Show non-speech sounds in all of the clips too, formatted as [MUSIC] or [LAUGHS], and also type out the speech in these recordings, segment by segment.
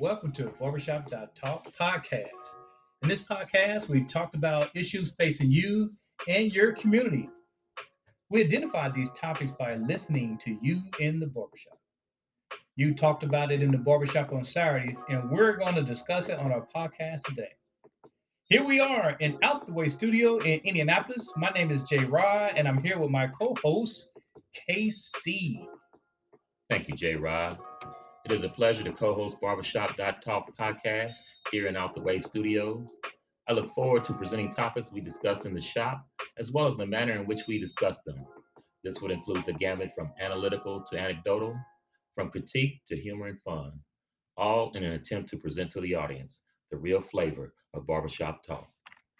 welcome to Barbershop Talk podcast. In this podcast, we talked about issues facing you and your community. We identified these topics by listening to you in the barbershop. You talked about it in the barbershop on Saturday, and we're going to discuss it on our podcast today. Here we are in Out the Way Studio in Indianapolis. My name is Jay Rod, and I'm here with my co-host, KC. Thank you, Jay Rod. It is a pleasure to co-host Barbershop Talk podcast here in Out the Way Studios. I look forward to presenting topics we discussed in the shop, as well as the manner in which we discuss them. This would include the gamut from analytical to anecdotal, from critique to humor and fun, all in an attempt to present to the audience the real flavor of barbershop talk.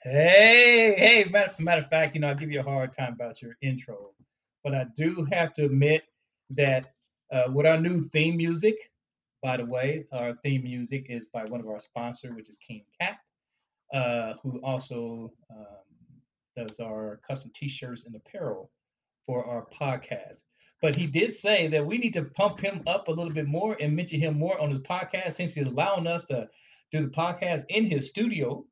Hey, hey, matter, matter of fact, you know, I'll give you a hard time about your intro, but I do have to admit that uh, with our new theme music, by the way, our theme music is by one of our sponsors, which is King Kap, uh, who also um, does our custom T-shirts and apparel for our podcast. But he did say that we need to pump him up a little bit more and mention him more on his podcast since he's allowing us to do the podcast in his studio.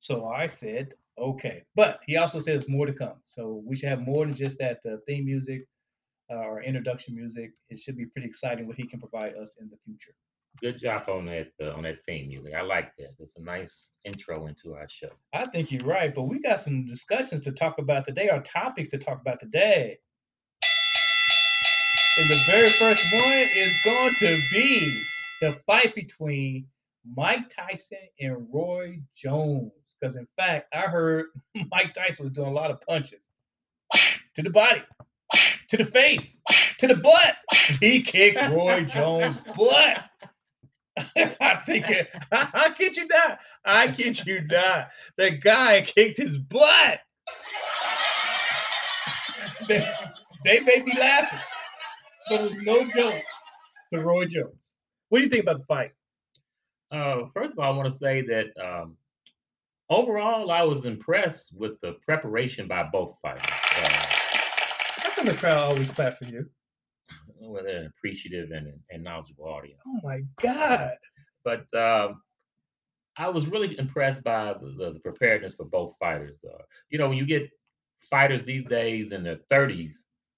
So I said, okay. But he also says more to come. So we should have more than just that uh, theme music uh, or introduction music. It should be pretty exciting what he can provide us in the future. Good job on that uh, on that theme music. I like that. It's a nice intro into our show. I think you're right, but we got some discussions to talk about today, our topics to talk about today. And the very first one is going to be the fight between Mike Tyson and Roy Jones. Because in fact, I heard [LAUGHS] Mike Tyson was doing a lot of punches to the body, to the face, to the butt. He kicked Roy [LAUGHS] Jones' butt. [LAUGHS] I think it, [LAUGHS] I, kid you not. I kid you not. The guy kicked his butt. They, they made me laughing, but it was no joke to Roy Jones. What do you think about the fight? Uh, first of all, I want to say that um, overall, I was impressed with the preparation by both fighters. Uh, The crowd always clap for you? Well, they're an appreciative and, and knowledgeable audience. Oh my God! But um, I was really impressed by the, the, the preparedness for both fighters. Uh, you know, when you get fighters these days in their 30s,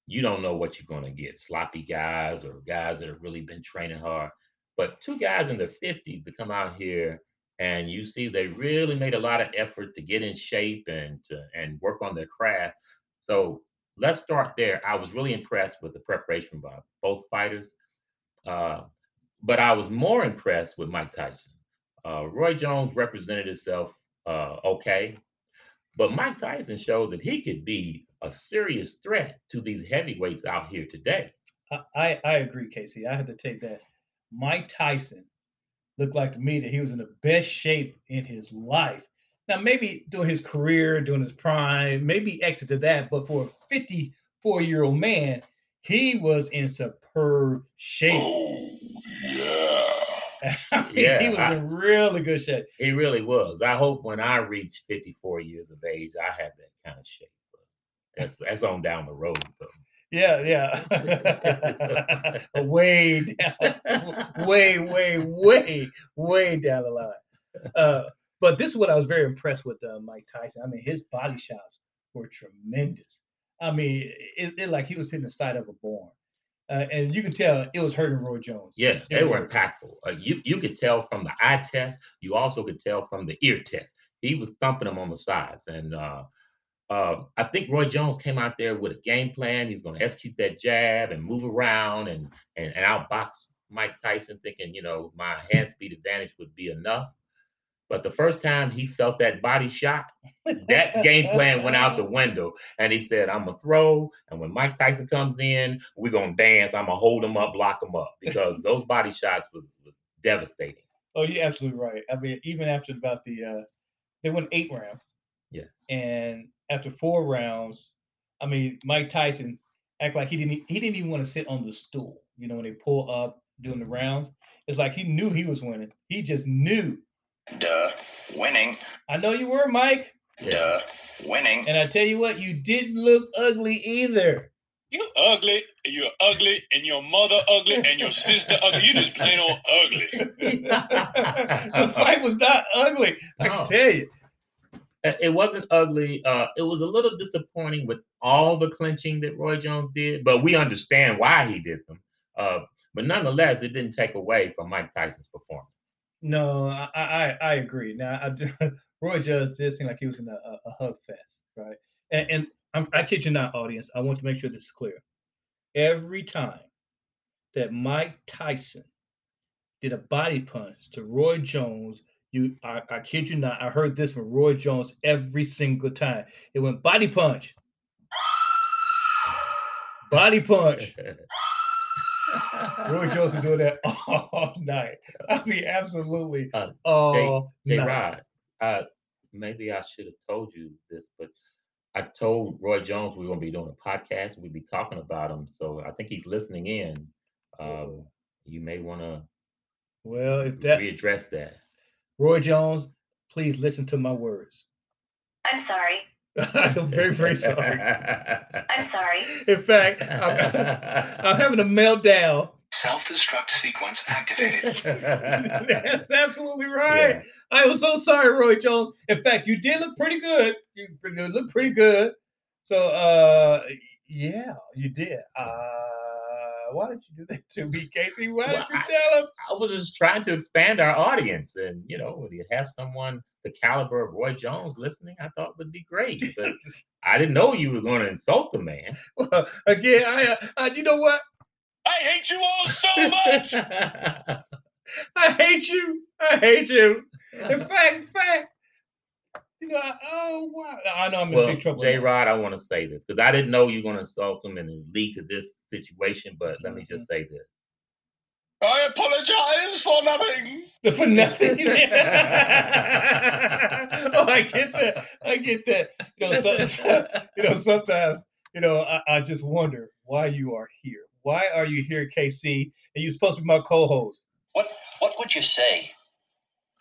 you don't know what you're going to get sloppy guys or guys that have really been training hard. But two guys in their 50s to come out here and you see they really made a lot of effort to get in shape and to, and work on their craft. So let's start there. I was really impressed with the preparation by both fighters, uh, but I was more impressed with Mike Tyson. Uh, Roy Jones represented himself uh, okay, but Mike Tyson showed that he could be a serious threat to these heavyweights out here today. I, I agree, Casey. I had to take that. Mike Tyson looked like to me that he was in the best shape in his life. Now, maybe during his career, during his prime, maybe exited that, but for a 54 year old man, he was in superb shape. Oh, yeah. [LAUGHS] yeah, he was I, in really good shape. He really was. I hope when I reach 54 years of age, I have that kind of shape. That's that's on down the road, though. Yeah, yeah. [LAUGHS] [LAUGHS] way down, way, way, way, way down the line. Uh, but this is what I was very impressed with uh, Mike Tyson. I mean, his body shots were tremendous. I mean, it, it like he was hitting the side of a barn. Uh, and you could tell it was hurting Roy Jones. Yeah, they were impactful. Uh, you you could tell from the eye test. You also could tell from the ear test. He was thumping them on the sides, and uh, uh, I think Roy Jones came out there with a game plan. He was going to execute that jab and move around and and, and outbox Mike Tyson, thinking you know my hand speed advantage would be enough. But the first time he felt that body shot, [LAUGHS] that game plan went out the [LAUGHS] window. And he said, I'm going to throw. And when Mike Tyson comes in, we're going to dance. I'm going to hold him up, lock him up because those body shots was, was devastating. Oh, you're absolutely right. I mean, even after about the, uh, they went eight rounds. Yes. And after four rounds, I mean, Mike Tyson act like he didn't, he didn't even want to sit on the stool. You know, when they pull up doing the rounds, it's like he knew he was winning. He just knew Duh. Winning. I know you were, Mike. Duh. Winning. And I tell you what, you didn't look ugly either. You ugly, you're ugly, and your mother ugly, and your sister ugly. You just plain old ugly. [LAUGHS] [LAUGHS] the fight was not ugly. I No. can tell you. Uh, It wasn't ugly. Uh, it was a little disappointing with all the clinching that Roy Jones did, but we understand why he did them. Uh, but nonetheless, it didn't take away from Mike Tyson's performance. No, I I, I agree. Now, I do, [LAUGHS] Roy Judge did seem like he was in a, a, a hug fest, right? And, and I'm, I kid you not, audience. I want to make sure this is clear. Every time that Mike Tyson did a body punch to Roy Jones, you, I, I kid you not, I heard this from Roy Jones every single time. It went body punch, [LAUGHS] body punch. [LAUGHS] Roy Jones was doing that [LAUGHS] all night. I mean, absolutely Uh, all J night. Rod, uh, maybe I should have told you this, but I told Roy Jones we were going to be doing a podcast. We'd be talking about him. So I think he's listening in. Um, you may want to Well, if that readdress that. Roy Jones, please listen to my words. I'm sorry. [LAUGHS] I'm very, very sorry. [LAUGHS] I'm sorry. In fact, I'm, I'm having a meltdown. Self-destruct sequence activated. [LAUGHS] That's absolutely right. Yeah. I was so sorry, Roy Jones. In fact, you did look pretty good. You look pretty good. So, uh, yeah, you did. Uh, why did you do that to me, Casey? Why Well, did you tell him? I was just trying to expand our audience, and you know, when you have someone the caliber of Roy Jones listening, I thought would be great. But [LAUGHS] I didn't know you were going to insult the man. Well, again, I, uh, I, you know what? I hate you all so much. [LAUGHS] I hate you. I hate you. In [LAUGHS] fact, in fact, you know, I, oh wow, I know I'm in well, big trouble. J. Rod, I want to say this because I didn't know you were going to insult him and lead to this situation. But let me Mm-hmm. just say this: I apologize for nothing. [LAUGHS] for nothing. oh, I get that. I get that. You know, so, so- you know, sometimes, you know, I, I just wonder why you are here. Why are you here, KC? And you're supposed to be my co-host. What what would you say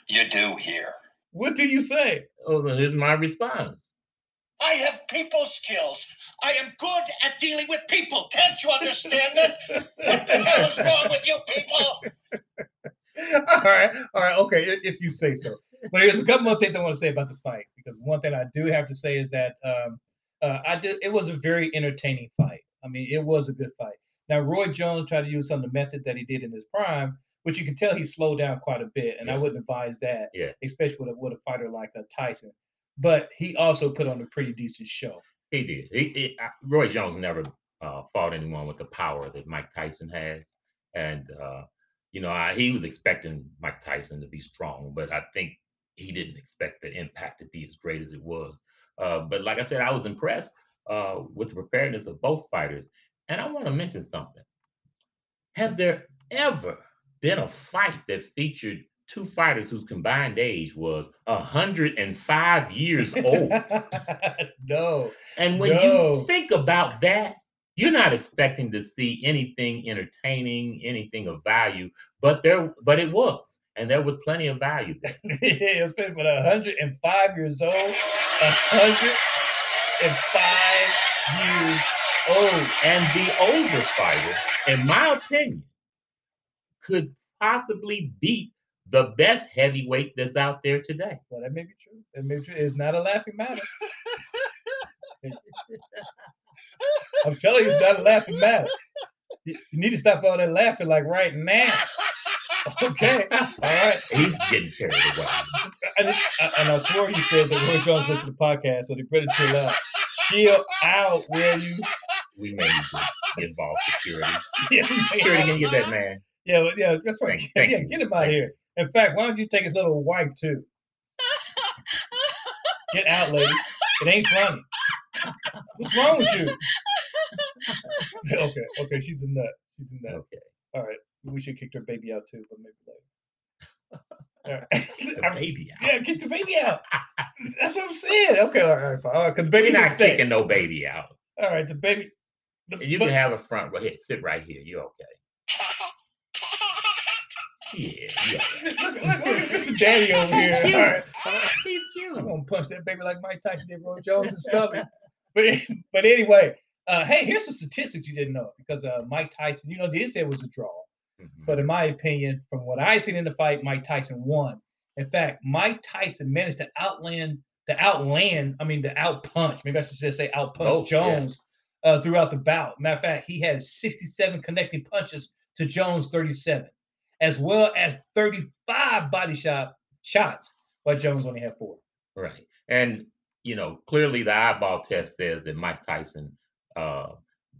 you do here? What do you say? oh, here's my response. I have people skills. I am good at dealing with people. Can't you understand it? What the hell is wrong with you people? [LAUGHS] all right, all right, okay, if you say so. But there's a couple of things I want to say about the fight because one thing I do have to say is that um, uh, I did. It was a very entertaining fight. I mean, it was a good fight. Now, Roy Jones tried to use some of the methods that he did in his prime, which you can tell he slowed down quite a bit, and I wouldn't advise that, Yeah. especially with a, with a fighter like uh, Tyson. But he also put on a pretty decent show. He did. He, he, I- Roy Jones never uh, fought anyone with the power that Mike Tyson has, and uh, you know I, he was expecting Mike Tyson to be strong, but I think he didn't expect the impact to be as great as it was. Uh, but like I said, I was impressed uh, with the preparedness of both fighters, and I want to mention something. Has there ever been a fight that featured two fighters whose combined age was 105 years old? [LAUGHS] no, And when No. you think about that, you're not expecting to see anything entertaining, anything of value, but there, but it was, and there was plenty of value there. [LAUGHS] it's been but 105 years old, 105 years old. And the older fighter, in my opinion, could possibly beat the best heavyweight that's out there today. Well, that may be true. That may be true. It's not a laughing matter. [LAUGHS] I'm telling you, it's not a laughing matter. You, you need to stop all that laughing like right now. [LAUGHS] Okay. All right. He's getting carried away. And, I- and I swore you said that Roy Jones listened to the podcast, so they better chill out. Chill out, will you? We may need to involve security. Yeah, Security, can get that man? Yeah, well, yeah, that's right. Thank- thank yeah, you. get him out Thank here. In fact, why don't you take his little wife too? Get out, lady. It ain't funny. What's wrong with you? [LAUGHS] okay, okay, she's a nut. She's a nut. Okay. All right, we should kick her baby out too, but maybe later. [LAUGHS] Right. The baby out. yeah, kick the baby out. That's what I'm saying. Okay, all right, fine. All right, because the baby not stay. kicking no baby out. All right, the baby. The, You but- can have a front row. Here, sit right here. You okay? Yeah, all [LAUGHS] look, look, look, at Mr. Daddy over here. Cute. All right. He's cute. I'm gonna punch that baby like Mike Tyson did Roy Jones' and stomach. But [LAUGHS] but anyway, Uh, hey, here's some statistics you didn't know because uh, Mike Tyson, you know, they did say it was a draw, Mhm. but in my opinion, from what I seen in the fight, Mike Tyson won. In fact, Mike Tyson managed to outland, to outland, I mean, to outpunch. Maybe I should just say outpunch yeah. Jones uh, throughout the bout. Matter of fact, he had 67 connecting punches to Jones 37, as well as 35 body shot shots, while Jones only had four. Right. And, you know, clearly the eyeball test says that Mike Tyson uh,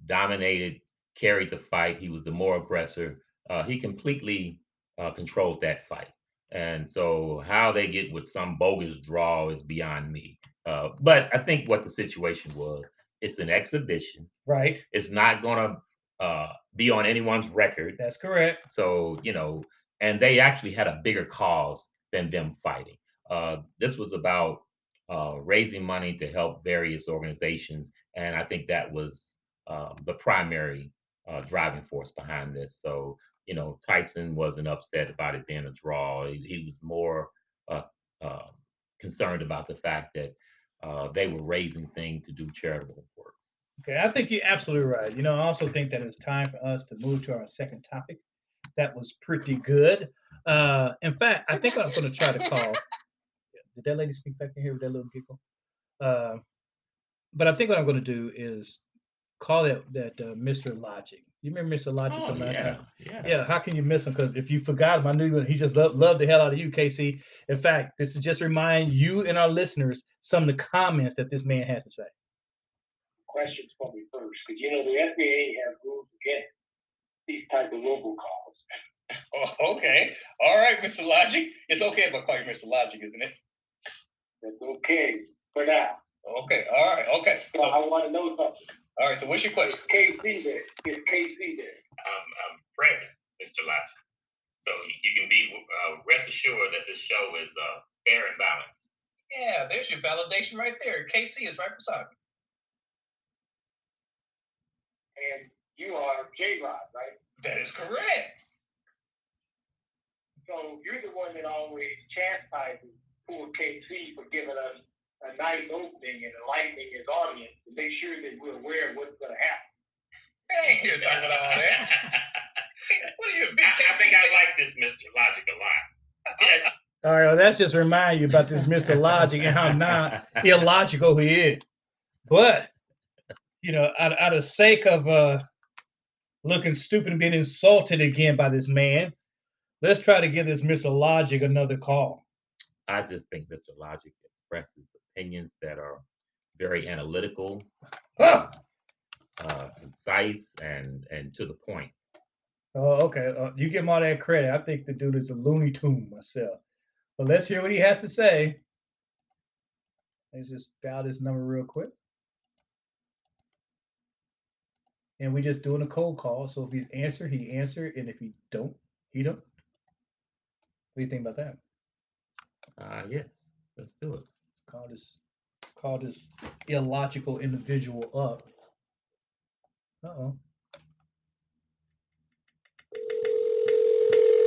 dominated, carried the fight. He was the more aggressor. Uh, he completely uh, controlled that fight. And so how they get with some bogus draw is beyond me. Uh, but I think what the situation was, it's an exhibition. Right. It's not going to uh, be on anyone's record. That's correct. So, you know, and they actually had a bigger cause than them fighting. Uh, this was about uh, raising money to help various organizations. And I think that was uh, the primary uh, driving force behind this. So, you know, Tyson wasn't upset about it being a draw. He, he was more uh, uh, concerned about the fact that uh, they were raising things to do charitable work. Okay, I think you're absolutely right. You know, I also think that it's time for us to move to our second topic. That was pretty good. Uh, in fact, I think I'm going to try to call. [LAUGHS] Did that lady sneak back in here with that little giggle? Uh, but I think what I'm going to do is call that that uh, Mr. Logic. You remember Mr. Logic Oh, from last yeah, time? yeah. Yeah, how can you miss him? Because if you forgot him, I knew he just loved, loved the hell out of you, Casey. In fact, this is just to remind you and our listeners some of the comments that this man had to say. questions for me first, because you know the FAA has rules against these type of robocalls. [LAUGHS] Oh, okay. All right, Mr. Logic. It's okay if I call you Mr. Logic, isn't it? That's okay for now. Okay. All right. Okay. So I want to know something. All right. So what's your question? Is KC there? Is KC there? I'm, I'm present, Mr. Latch. So you can be uh, rest assured that this show is uh, fair and balanced. Yeah, there's your validation right there. KC is right beside me. And you are J Rod, right? That is correct. So you're the one that always chastises poor KC for giving us a nice opening and enlightening his audience to make sure that we're aware of what's going to happen. I ain't here talking about all that. What are [LAUGHS] you, big I, I think I like this Mr. Logic a lot. Yeah. All right, well, that's just remind you about this Mr. Logic and how not illogical he is. But you know, out, out of sake of uh looking stupid and being insulted again by this man, let's try to give this Mr. Logic another call. I just think Mr. Logic expresses opinions that are very analytical, Ah! uh, concise, and and to the point. Oh, okay. Uh, you give him all that credit. I think the dude is a Looney Tune myself. But let's hear what he has to say. Let's just dial this number real quick. And we're just doing a cold call. So if he's answered, he answered. And if he don't, he don't. What do you think about that? Uh, yes, let's do it. Call this call this illogical individual up. Uh-oh.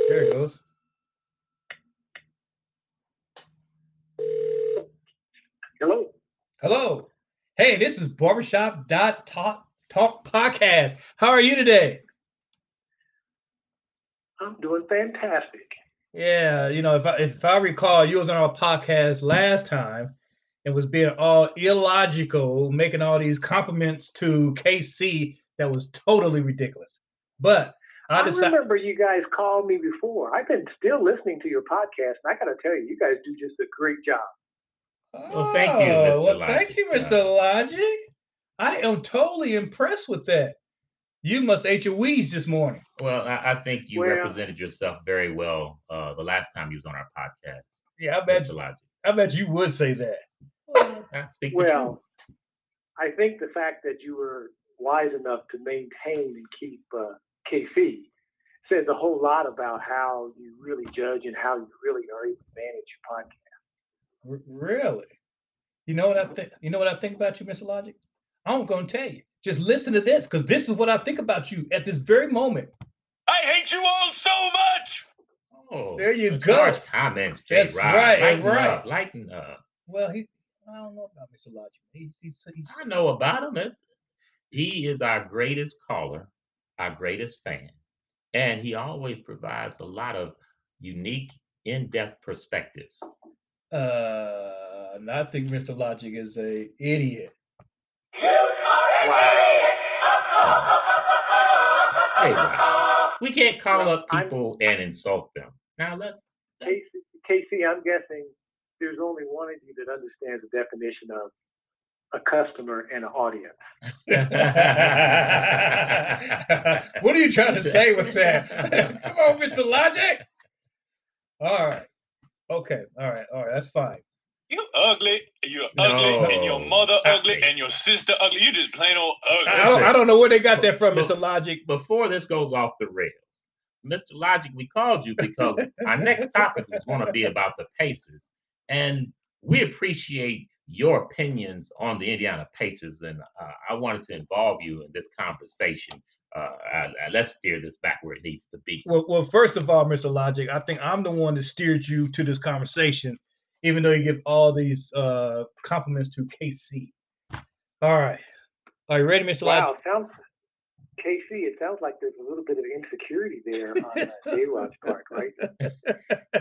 There it goes. Hello. Hello. Hey, this is Barbershop Dot Talk Talk Podcast. How are you today? I'm doing fantastic. Yeah, you know, if I if I recall, you was on our podcast last time and was being all illogical, making all these compliments to KC that was totally ridiculous. But I I remember you guys called me before. I've been still listening to your podcast, and I got to tell you, you guys do just a great job. Well, thank you, Oh, Mr. Well, thank Logic. you, Uh, Mr. Logic. I am totally impressed with that. You must ate your weeds this morning. Well, I, I think you Well- represented yourself very well uh, the last time you was on our podcast, Yeah, I bet. Mr. Logic. I bet you would say that. Well, I speak the truth. I think the fact that you were wise enough to maintain and keep uh, KC says a whole lot about how you really judge and how you really are able to manage your podcast. R- really? You know what I think? You know what I think about you, Mr. Logic? I'm gonna tell you. Just listen to this, because this is what I think about you at this very moment. I hate you all so much. Oh, There you go. Harsh comments, Jay That's Rod. right, Lighten right. up, lighten up. Well, he I don't know about Mr. Logic. He's he's, he's I know about him. It's, He is our greatest caller, our greatest fan, and he always provides a lot of unique, in-depth perspectives. Uh, and I think Mr. Logic is a idiot. Hey, wow. we can't call Well, up I'm- people and insult them. Now let's. let's Casey, Casey, I'm guessing there's only one of you that understands the definition of a customer and an audience. [LAUGHS] what are you trying to say with that? [LAUGHS] Come on, Mr. Logic. All right. Okay. All right. All right. That's fine. You ugly, you're ugly, and your mother ugly, I- and your sister ugly. You just plain old I ugly. don't, I don't know where they got that from, Mr. Logic. Before this goes off the rails, Mr. Logic, we called you because [LAUGHS] our next topic is going to be about the Pacers, and we appreciate your opinions on the Indiana Pacers, and uh, I wanted to involve you in this conversation. Uh, uh, let's steer this back where it needs to be. Well, well, first of all, Mr. Logic, I think I'm the one that steered you to this conversation, even though you give all these uh, compliments to KC. All right. Are you ready, Mr. Wow, Logic? sounds Casey. It sounds like there's a little bit of insecurity there on uh, J-Rod's part, right?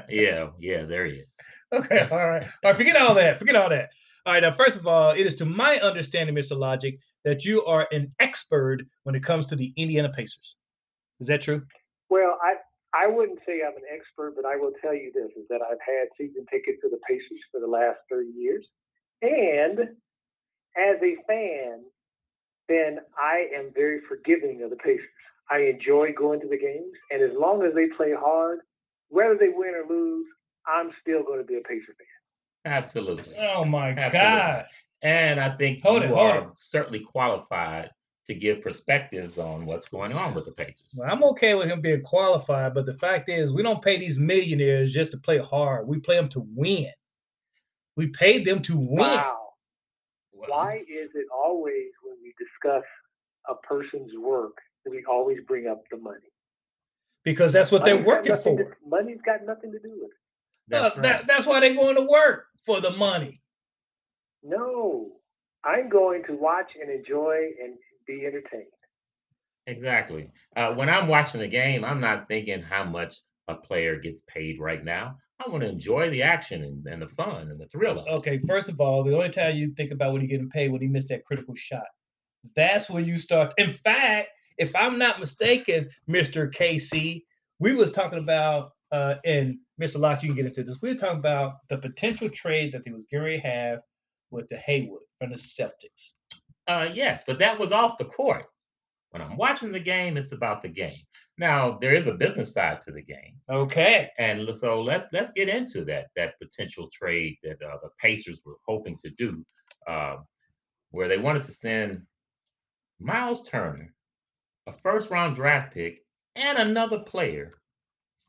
Yeah, yeah, there he is. Okay, all right. All right, forget all that. Forget all that. All right, now, first of all, it is to my understanding, Mr. Logic, that you are an expert when it comes to the Indiana Pacers. Is that true? Well, I I wouldn't say I'm an expert, but I will tell you this: is that I've had season tickets to the Pacers for the last 30 years, and as a fan, then I am very forgiving of the Pacers. I enjoy going to the games, and as long as they play hard, whether they win or lose, I'm still going to be a Pacer fan. Absolutely. Oh my Absolutely. God. And I think Hold you it, are it. certainly qualified to give perspectives on what's going on with the Pacers. Well, I'm okay with him being qualified, but the fact is, we don't pay these millionaires just to play hard. We play them to win. We pay them to win. Wow. Why is it always when we discuss a person's work we always bring up the money? because that's what they're working for. to- money's got nothing to do with it. That's Uh, that- right. that's why they're going to work for the money. No, I'm going to watch and enjoy and be entertained. Exactly. Uh, when I'm watching the game, I'm not thinking how much a player gets paid right now. I want to enjoy the action and, and the fun and the thrill of it. Okay, first of all, the only time you think about when he getting paid when he missed that critical shot. That's when you start. In fact, if I'm not mistaken, Mr. KC, we was talking about uh and Mr. Locke, you can get into this. We were talking about the potential trade that they was going to have with the Hayward from the Celtics. Uh, yes, but that was off the court. When I'm watching the game, it's about the game. Now there is a business side to the game, Okay. and so let's let's get into that that potential trade that uh, the Pacers were hoping to do, uh, where they wanted to send Miles Turner, a first round draft pick, and another player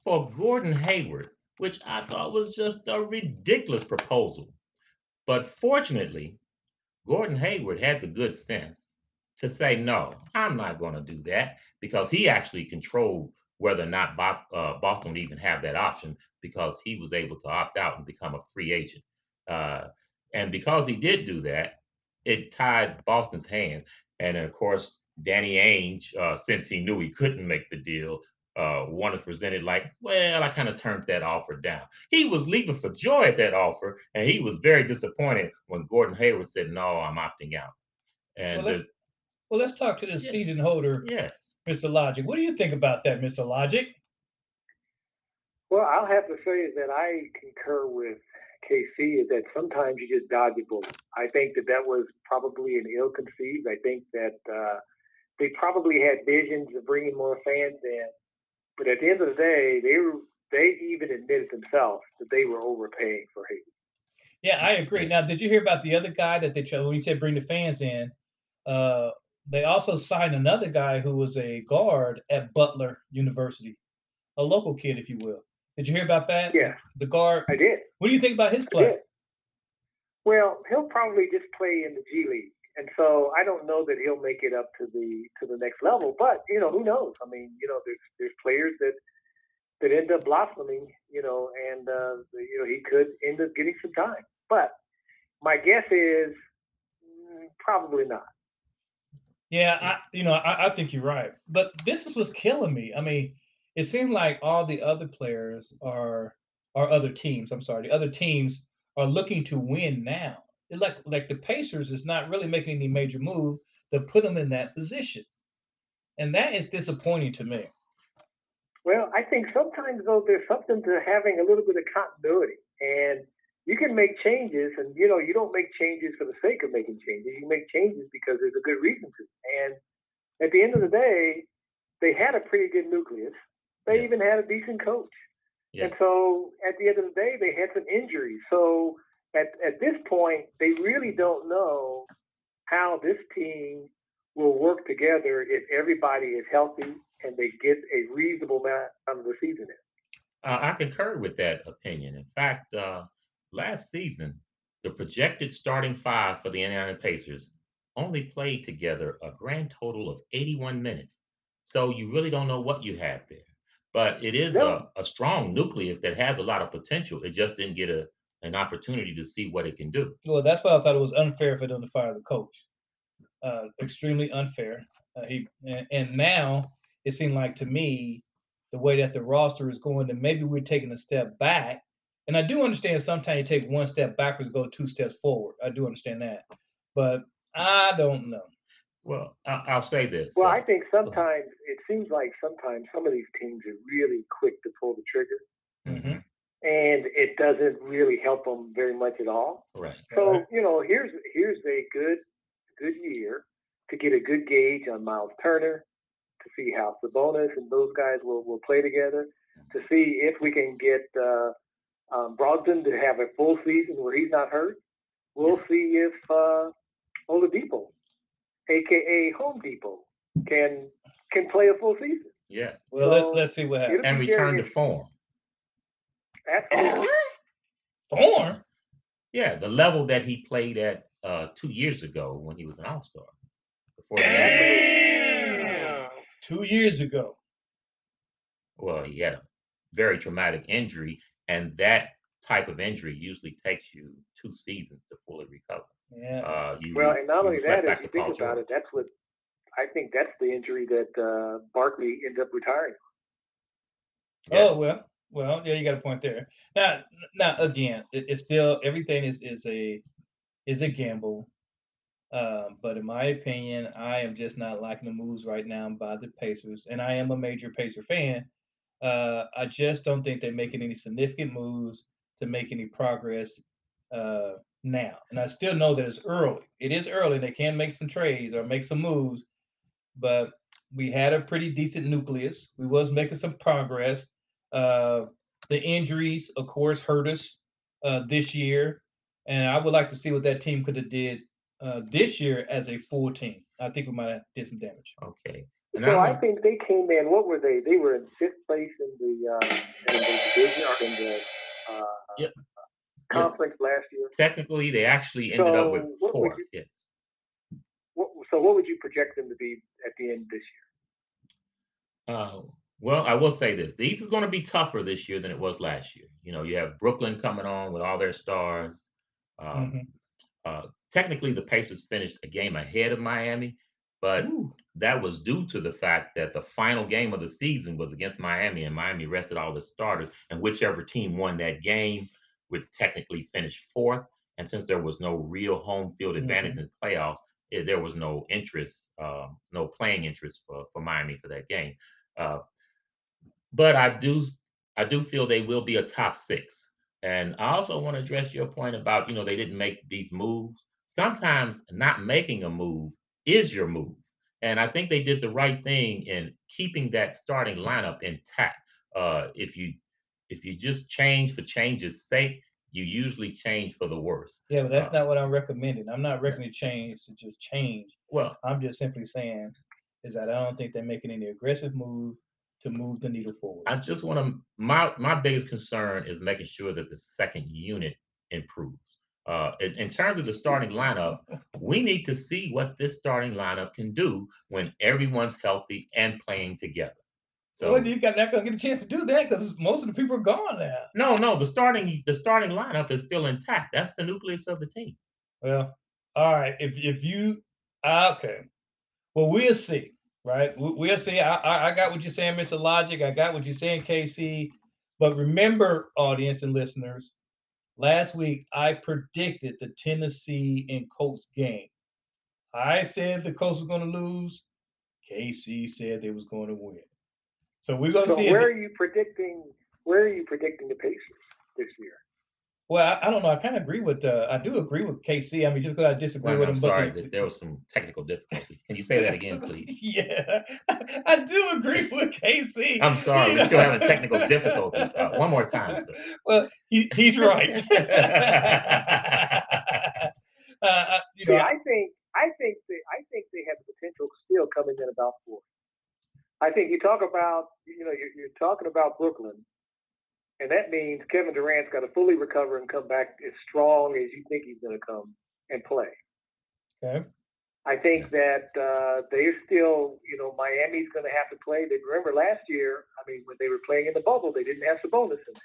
for Gordon Hayward, which I thought was just a ridiculous proposal. But fortunately, Gordon Hayward had the good sense to say, no, I'm not going to do that because he actually controlled whether or not uh, Boston would even have that option because he was able to opt out and become a free agent. Uh, and because he did do that, it tied Boston's hands. And of course, Danny Ainge, uh, since he knew he couldn't make the deal, uh, one is presented like, well, I kind of turned that offer down. He was leaping for joy at that offer, and he was very disappointed when Gordon Hayward said, no, I'm opting out. And Well, the- Well, let's talk to the Yeah. season holder, yes, Mr. Logic. What do you think about that, Mr. Logic? Well, I'll have to say that I concur with KC is that sometimes you just dodge a bullet. I think that that was probably an ill conceived. I think that uh, they probably had visions of bringing more fans in, but at the end of the day, they were they even admitted themselves that they were overpaying for Hayden. Yeah, I agree. Now, did you hear about the other guy that they tried when you said bring the fans in? Uh, they also signed another guy who was a guard at Butler University, a local kid, if you will. Did you hear about that? Yeah, The guard. I did. What do you think about his play? Well, he'll probably just play in the G League, and so I don't know that he'll make it up to the to the next level. But you know, who knows? I mean, you know, there's there's players that that end up blossoming, you know, and uh, you know he could end up getting some time. But my guess is mm, probably not. Yeah, I you know I, I think you're right, but this is what's killing me. I mean, it seems like all the other players are or other teams. I'm sorry, the other teams are looking to win now. It like like the Pacers is not really making any major move to put them in that position, and that is disappointing to me. Well, I think sometimes though there's something to having a little bit of continuity, and you can make changes, and you know you don't make changes for the sake of making changes. You make changes because there's a good reason to. And at the end of the day, they had a pretty good nucleus. They Yeah. even had a decent coach. Yes. And so at the end of the day, they had some injuries. So at, at this point, they really don't know how this team will work together if everybody is healthy and they get a reasonable amount of the season in. Uh, I concur with that opinion. In fact, uh, last season, the projected starting five for the Indiana Pacers only played together a grand total of 81 minutes. So you really don't know what you have there. But it is No. a, a strong nucleus that has a lot of potential. It just didn't get a, an opportunity to see what it can do. Well, that's why I thought it was unfair for them to fire the coach. Uh, extremely unfair. Uh, he and, and now it seemed like to me the way that the roster is going, that maybe we're taking a step back. And I do understand sometimes you take one step backwards, go two steps forward. I do understand that, but I don't know. Well, I, I'll say this. Well, uh, I think sometimes it seems like sometimes some of these teams are really quick to pull the trigger, mhm, and it doesn't really help them very much at all. right. So Right. you know, here's here's a good good year to get a good gauge on Miles Turner, to see how Sabonis and those guys will will play together, to see if we can get uh, um, Brogdon to have a full season where he's not hurt. We'll see if uh, Oladipo, aka Home Depot, can can play a full season. Yeah. Well, So, let, let's see what happens. And return to form. Absolutely. [LAUGHS] Form. Yeah, the level that he played at uh, two years ago when he was an All Star. Before the injury. Two years ago. well, he had a very traumatic injury, and that type of injury usually takes you two seasons to fully recover. Yeah. Uh, you Well, and not only that, if you think about George. it, that's what I think that's the injury that uh, Barkley ended up retiring. Yeah. Oh well, well, yeah, you got a point there. Now, now again, it, it's still everything is is a is a gamble. Um, but in my opinion, I am just not liking the moves right now by the Pacers, and I am a major Pacer fan. Uh, I just don't think they're making any significant moves to make any progress uh, now. And I still know that it's early. It is early. They can make some trades or make some moves, but we had a pretty decent nucleus. We was making some progress. Uh, the injuries, of course, hurt us uh, this year, and I would like to see what that team could have did uh, this year as a full team. I think we might have did some damage. Okay. And So I'm I think they came in. What were they? They were in fifth place in the uh, in the division or in the uh, Yep. Conference last year. technically, they actually ended up with So, what would fourth. you- Yes. What, so what would you project them to be at the end of this year? Uh, well, I will say this: these is going to be tougher this year than it was last year. You know, you have Brooklyn coming on with all their stars. Um, Mhm. uh, technically, the Pacers finished a game ahead of Miami, but Ooh, that was due to the fact that the final game of the season was against Miami, and Miami rested all the starters, and whichever team won that game would technically finish fourth. And since there was no real home field advantage in the playoffs, eh, there was no interest, uh, no playing interest for for Miami for that game. Uh, but I do, I do feel they will be a top six. And I also want to address your point about you know they didn't make these moves. Sometimes not making a move is your move. And I think they did the right thing in keeping that starting lineup intact. Uh, if you if you just change for change's sake, you usually change for the worse. yeah, but that's Uh, not what I'm recommending. I'm not recommending change to just change. Well, I'm just simply saying is that I don't think they're making any aggressive move to move the needle forward. I just want to. My my biggest concern is making sure that the second unit improves. Uh, in, in terms of the starting lineup, we need to see what this starting lineup can do when everyone's healthy and playing together. So well, you got not gonna get a chance to do that because most of the people are gone now. no, no, the starting the starting lineup is still intact. That's the nucleus of the team. Well, all right. If if you ah, okay, Well, we'll see, right? We- We'll see. I, I, I got what you're saying, Mr. Logic. I got what you're saying, KC. But remember, audience and listeners, last week I predicted the Tennessee and Colts game. I said the Colts were going to lose. KC said they was going to win. So we're going to So see. where the- are you predicting? Where are you predicting the Pacers this year? well, I, I don't know. I kind of agree with. Uh, I do agree with KC. I mean, just because I disagree Well, with I'm him. sorry but the- that there was some technical difficulties. Can you say that again, please? [LAUGHS] yeah, I do agree [LAUGHS] with KC. I'm sorry, You we're still having technical difficulties. Uh, one more time, [LAUGHS] sir. Well, he, he's right. uh, uh, you See, know, I think I think they I think they have the potential still coming in about four. I think you talk about you know you're, you're talking about Brooklyn, and that means Kevin Durant's got to fully recover and come back as strong as you think he's going to come and play. okay. I think that uh, they're still, you know, Miami's going to have to play. They remember last year. I mean, when they were playing in the bubble, they didn't have Sabonis in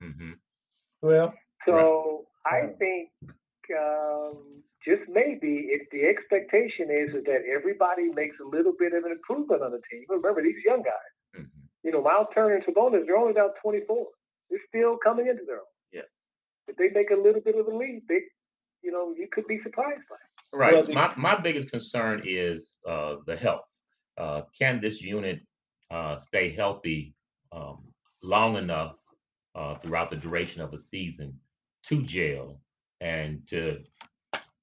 there. hmm Well, So I think um, just maybe if the expectation is is that everybody makes a little bit of an improvement on the team. Remember these young guys. hmm You know, Miles Turner and Sabonis, they're only about 24. They're still coming into their own. Yes. If they make a little bit of a leap, they, you know, you could be surprised by. It. Right. Well, my my biggest concern is uh, the health. Uh, can this unit uh, stay healthy um, long enough uh, throughout the duration of a season to gel and to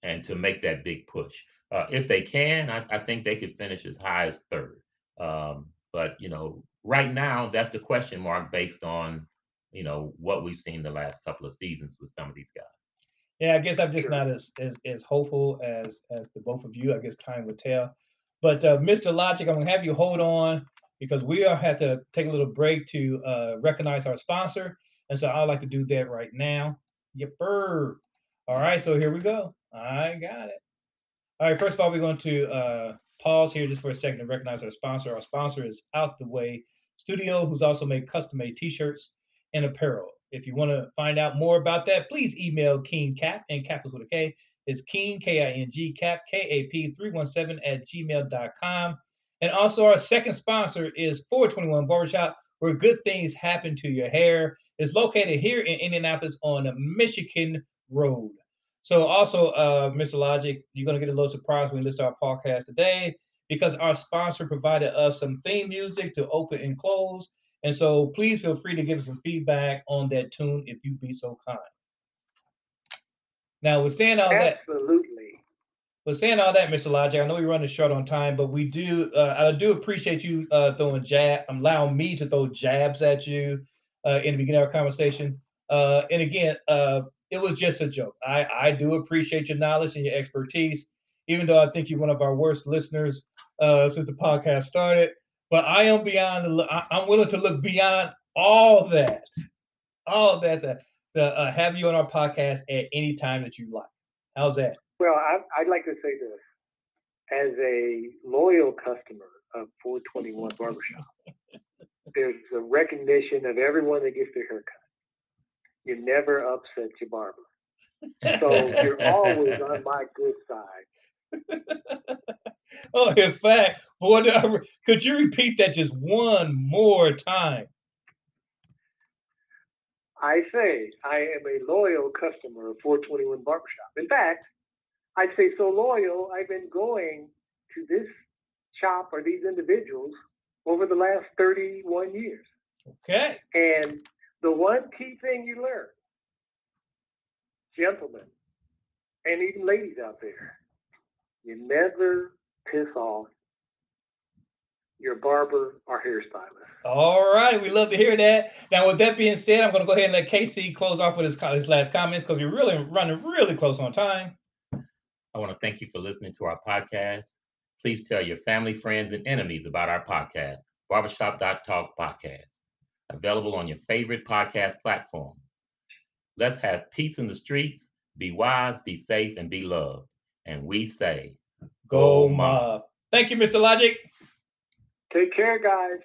and to make that big push? Uh, if they can, I, I think they could finish as high as third. Um, but you know, right now, that's the question mark based on you know what we've seen the last couple of seasons with some of these guys. yeah, I guess I'm just not as, as as hopeful as as the both of you. I guess time will tell. But uh, Mr. Logic, I'm gonna have you hold on because we are have to take a little break to uh, recognize our sponsor, and so I'd like to do that right now. Yipper. All right, so here we go. I got it. All right, first of all, we're going to uh, pause here just for a second to recognize our sponsor. Our sponsor is Out the Way Studio, who's also made custom made t-shirts and apparel. If you want to find out more about that, please email King Kap, and Kap is with a K. It's King, K-I-N-G, Kap, K-A-P 317 at gmail.com. And also our second sponsor is 421 Barbershop, where good things happen to your hair. It's located here in Indianapolis on Michigan Road. So also, uh, Mr. Logic, you're gonna get a little surprise when we listen to our podcast today because our sponsor provided us some theme music to open and close. And so please feel free to give us some feedback on that tune if you'd be so kind. Now, with saying all that, Absolutely. with saying all that, Mr. Logic, I know we're running short on time, but we do, uh, I do appreciate you uh, throwing jab, allowing me to throw jabs at you uh, in the beginning of our conversation. Uh, and again, uh, it was just a joke. I, I do appreciate your knowledge and your expertise, even though I think you're one of our worst listeners uh, since the podcast started. But I am beyond. The, I, I'm willing to look beyond all that, all that, to, to uh, have you on our podcast at any time that you like. How's that? Well, I, I'd like to say this as a loyal customer of 421 Barbershop. [LAUGHS] there's a recognition of everyone that gets their haircut. You never upset your barber, so [LAUGHS] you're always on my good side. oh, in fact, boy, I re- could you repeat that just one more time? I say I am a loyal customer of 421 Barbershop. In fact, I'd say so loyal, I've been going to this shop or these individuals over the last 31 years. Okay. And the one key thing you learn, gentlemen, and even ladies out there, you never piss off your barber or hairstylist. All right. We love to hear that. Now, with that being said, I'm going to go ahead and let KC close off with his, his last comments because we're really running really close on time. I want to thank you for listening to our podcast. Please tell your family, friends, and enemies about our podcast, Barbershop.talk podcast, available on your favorite podcast platform. Let's have peace in the streets. Be wise, be safe, and be loved. And we say, Go Go Mob. Mob. Thank you, Mr. Logic. Take care, guys.